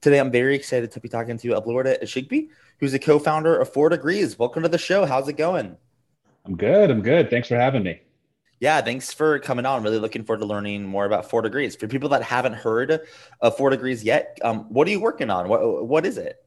Today, I'm very excited to be talking to Ablorde Ashigbi, who's a co-founder of Four Degrees. Welcome to the show. How's it going? I'm good. I'm good. Thanks for having me. Yeah, thanks for coming on. Really looking forward to learning more about Four Degrees. For people that haven't heard of Four Degrees yet, um, what are you working on? What what is it?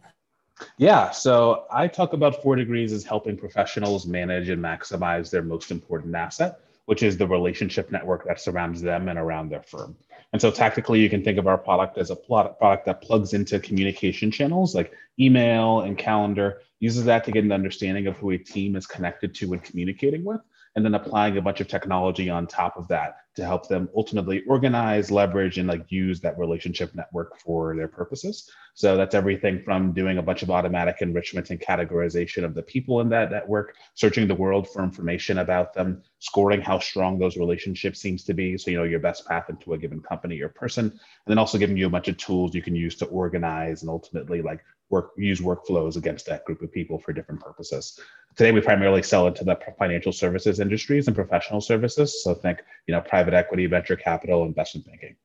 Yeah, so I talk about Four Degrees as helping professionals manage and maximize their most important asset, which is the relationship network that surrounds them and around their firm. And so tactically, you can think of our product as a product that plugs into communication channels like email and calendar, uses that to get an understanding of who a team is connected to and communicating with, and then applying a bunch of technology on top of that to help them ultimately organize, leverage, and like use that relationship network for their purposes. So that's everything from doing a bunch of automatic enrichment and categorization of the people in that network, searching the world for information about them, scoring how strong those relationships seems to be. So you know your best path into a given company or person, and then also giving you a bunch of tools you can use to organize and ultimately like work use workflows against that group of people for different purposes. Today, we primarily sell into the financial services industries and professional services. So think, you know, private equity, venture capital, investment banking.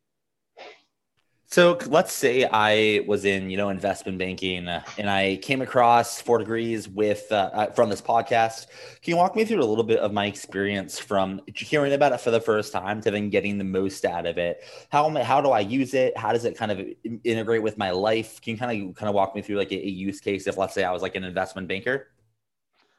So let's say I was in, you know, investment banking uh, and I came across Four Degrees with uh, uh, from this podcast. Can you walk me through a little bit of my experience from hearing about it for the first time to then getting the most out of it? How how do I use it? How does it kind of integrate with my life? Can you kind of kind of walk me through like a, a use case if let's say I was like an investment banker?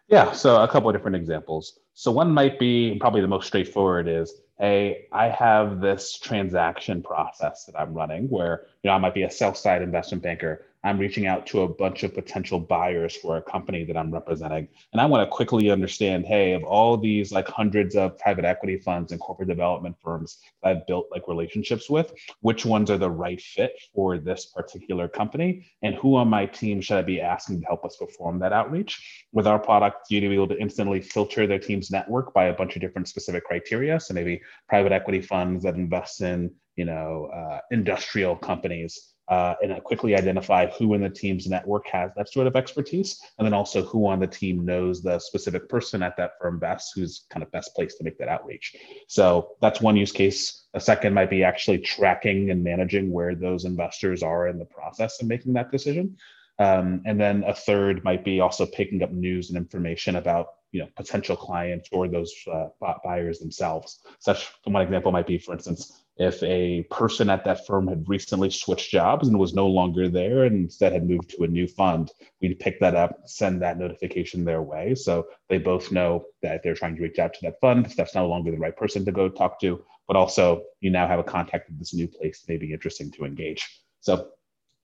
Yeah, so a couple of different examples. So one might be probably the most straightforward is hey, I have this transaction process that I'm running where, you know, I might be a sell side investment banker. I'm reaching out to a bunch of potential buyers for a company that I'm representing. And I want to quickly understand, hey, of all these like hundreds of private equity funds and corporate development firms that I've built like relationships with, which ones are the right fit for this particular company? And who on my team should I be asking to help us perform that outreach? With our product, you'd be able to instantly filter their team's network by a bunch of different specific criteria. So maybe private equity funds that invest in, you know, uh, industrial companies uh, and quickly identify who in the team's network has that sort of expertise, and then also who on the team knows the specific person at that firm best, who's kind of best placed to make that outreach. So that's one use case. A second might be actually tracking and managing where those investors are in the process of making that decision. Um, and then a third might be also picking up news and information about you know potential clients or those uh, buyers themselves. Such one example might be, for instance, if a person at that firm had recently switched jobs and was no longer there and instead had moved to a new fund, we'd pick that up, send that notification their way. So they both know that they're trying to reach out to that fund. That's no longer the right person to go talk to, but also you now have a contact at this new place that may be interesting to engage. So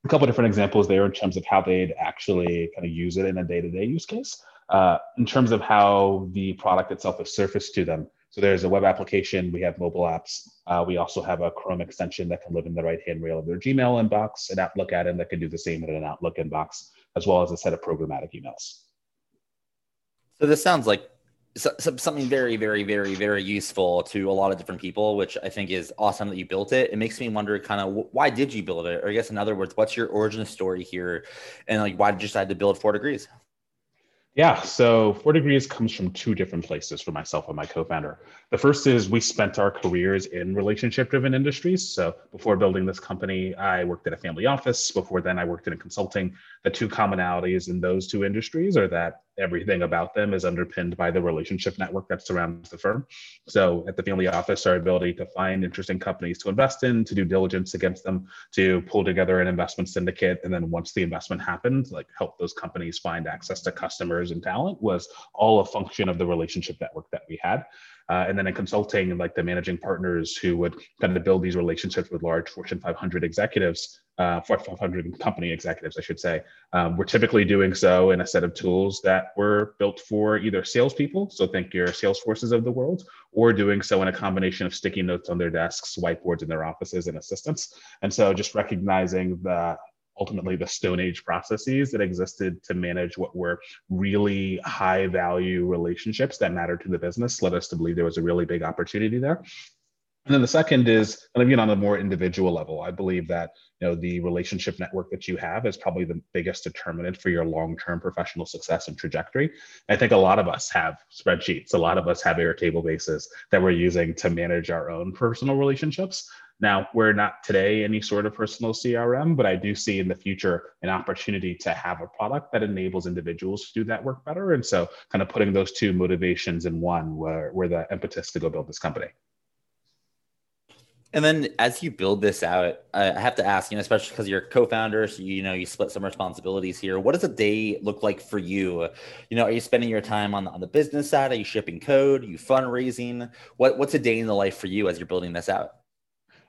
a couple different examples there in terms of how they'd actually kind of use it in a day-to-day use case. Uh, in terms of how the product itself is surfaced to them, so there's a web application, we have mobile apps. Uh, we also have a Chrome extension that can live in the right hand rail of their Gmail inbox, an Outlook add-in that can do the same in an Outlook inbox, as well as a set of programmatic emails. So this sounds like something very, very, very, very useful to a lot of different people, which I think is awesome that you built it. It makes me wonder kind of why did you build it? Or I guess in other words, what's your origin story here? And like, why did you decide to build four degrees? Yeah, so Four Degrees comes from two different places for myself and my co-founder. The first is we spent our careers in relationship-driven industries. So before building this company, I worked at a family office. Before then, I worked in consulting. The two commonalities in those two industries are that everything about them is underpinned by the relationship network that surrounds the firm. So at the family office, our ability to find interesting companies to invest in, to do diligence against them, to pull together an investment syndicate, and then once the investment happened, like help those companies find access to customers and talent was all a function of the relationship network that we had. Uh, and then in consulting, and like the managing partners who would kind of build these relationships with large Fortune 500 executives, uh, 500 company executives, I should say, um, we're typically doing so in a set of tools that were built for either salespeople, so think your Salesforces of the world, or doing so in a combination of sticky notes on their desks, whiteboards in their offices, and assistants. And so just recognizing the ultimately the Stone Age processes that existed to manage what were really high value relationships that mattered to the business led us to believe there was a really big opportunity there. And then the second is you know, on a more individual level. I believe that you know the relationship network that you have is probably the biggest determinant for your long-term professional success and trajectory. I think a lot of us have spreadsheets. A lot of us have Airtable bases that we're using to manage our own personal relationships. Now, we're not today any sort of personal CRM, but I do see in the future an opportunity to have a product that enables individuals to do that work better. And so, kind of putting those two motivations in one were, were the impetus to go build this company. And then as you build this out, I have to ask, you know, especially because you're co-founder, so you know you split some responsibilities here. What does a day look like for you? You know, are you spending your time on the, on the business side? Are you shipping code? Are you fundraising? What what's a day in the life for you as you're building this out?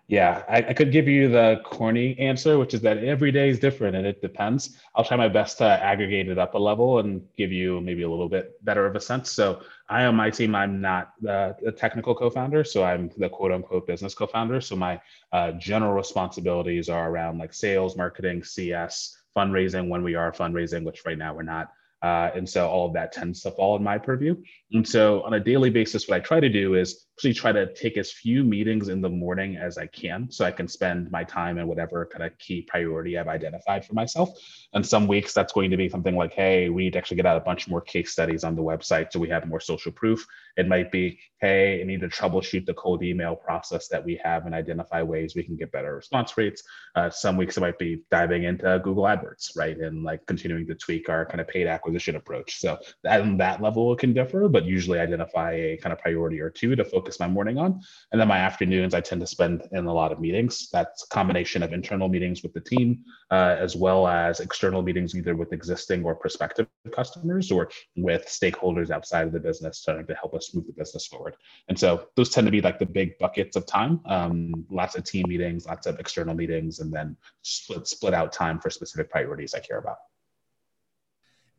Yeah, I, I, could give you the corny answer, which is that every day is different and it depends. I'll try my best to aggregate it up a level and give you maybe a little bit better of a sense. So, I on my team, I'm not the, technical co-founder, so I'm the quote unquote business co-founder. So my uh, general responsibilities are around like sales, marketing, CS, fundraising when we are fundraising, which right now we're not. Uh, and so all of that tends to fall in my purview. And so on a daily basis, what I try to do is actually try to take as few meetings in the morning as I can so I can spend my time in whatever kind of key priority I've identified for myself. And some weeks that's going to be something like, hey, we need to actually get out a bunch more case studies on the website so we have more social proof. It might be, hey, I need to troubleshoot the cold email process that we have and identify ways we can get better response rates. Uh, some weeks it might be diving into Google AdWords, right? And like continuing to tweak our kind of paid acquisition approach. So at that level it can differ, but usually identify a kind of priority or two to focus my morning on. And then my afternoons I tend to spend in a lot of meetings. That's a combination of internal meetings with the team, uh, as well as external meetings either with existing or prospective customers or with stakeholders outside of the business trying to help us move the business forward. And so those tend to be like the big buckets of time. Um, lots of team meetings, lots of external meetings, and then split split out time for specific priorities I care about.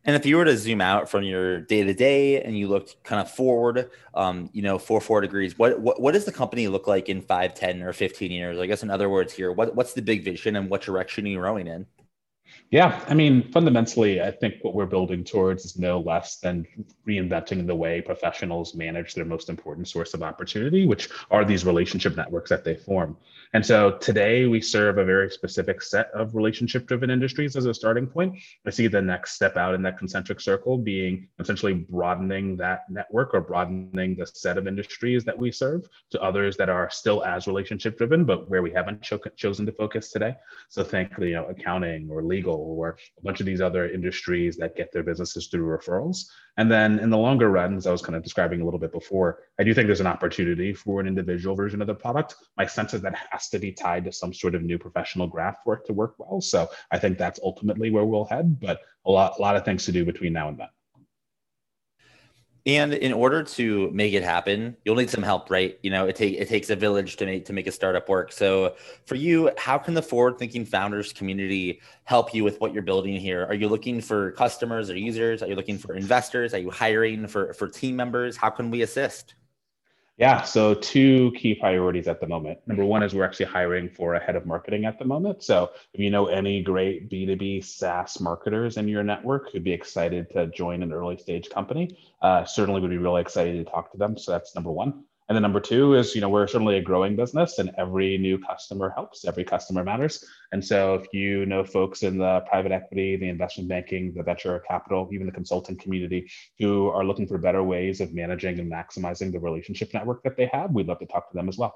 And if you were to zoom out from your day to day and you looked kind of forward, um, you know, four, four degrees, what, what, what does the company look like in five, 10 or 15 years? I guess in other words here, what, what's the big vision and what direction are you rowing in? Yeah, I mean, fundamentally, I think what we're building towards is no less than reinventing the way professionals manage their most important source of opportunity, which are these relationship networks that they form. And so today we serve a very specific set of relationship driven industries as a starting point. I see the next step out in that concentric circle being essentially broadening that network or broadening the set of industries that we serve to others that are still as relationship driven, but where we haven't cho- chosen to focus today. So think, you know, accounting or legal or a bunch of these other industries that get their businesses through referrals. And then in the longer run, as I was kind of describing a little bit before, I do think there's an opportunity for an individual version of the product. My sense is that has to be tied to some sort of new professional graph for it to work well. So I think that's ultimately where we'll head, but a lot, a lot of things to do between now and then. And in order to make it happen, you'll need some help, right? You know, it, take, it takes a village to make to make a startup work. So for you, how can the forward-thinking founders community help you with what you're building here? Are you looking for customers or users? Are you looking for investors? Are you hiring for, for team members? How can we assist? Yeah, so two key priorities at the moment. Number one is we're actually hiring for a head of marketing at the moment. So if you know any great B2B SaaS marketers in your network who'd be excited to join an early stage company, uh, certainly would be really excited to talk to them. So that's number one. And then number two is, you know, we're certainly a growing business and every new customer helps, every customer matters. And so if you know folks in the private equity, the investment banking, the venture capital, even the consulting community who are looking for better ways of managing and maximizing the relationship network that they have, we'd love to talk to them as well.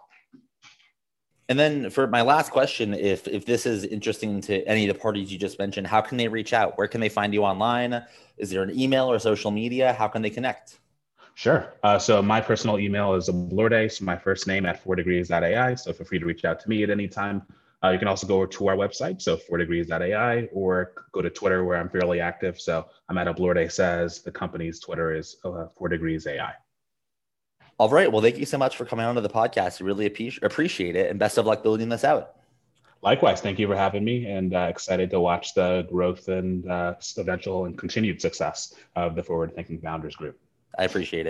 And then for my last question, if if this is interesting to any of the parties you just mentioned, how can they reach out? Where can they find you online? Is there an email or social media? How can they connect? Sure. Uh, so my personal email is Ablorde, so my first name at four degrees.ai. So feel free to reach out to me at any time. Uh, you can also go to our website, so four degrees.ai, or go to Twitter where I'm fairly active. So I'm at Ablorde says. The company's Twitter is uh, four degrees AI. All right. Well, thank you so much for coming on to the podcast. Really appreciate it, and best of luck building this out. Likewise, thank you for having me, and uh, excited to watch the growth and uh, eventual and continued success of the Forward Thinking Founders Group. I appreciate it.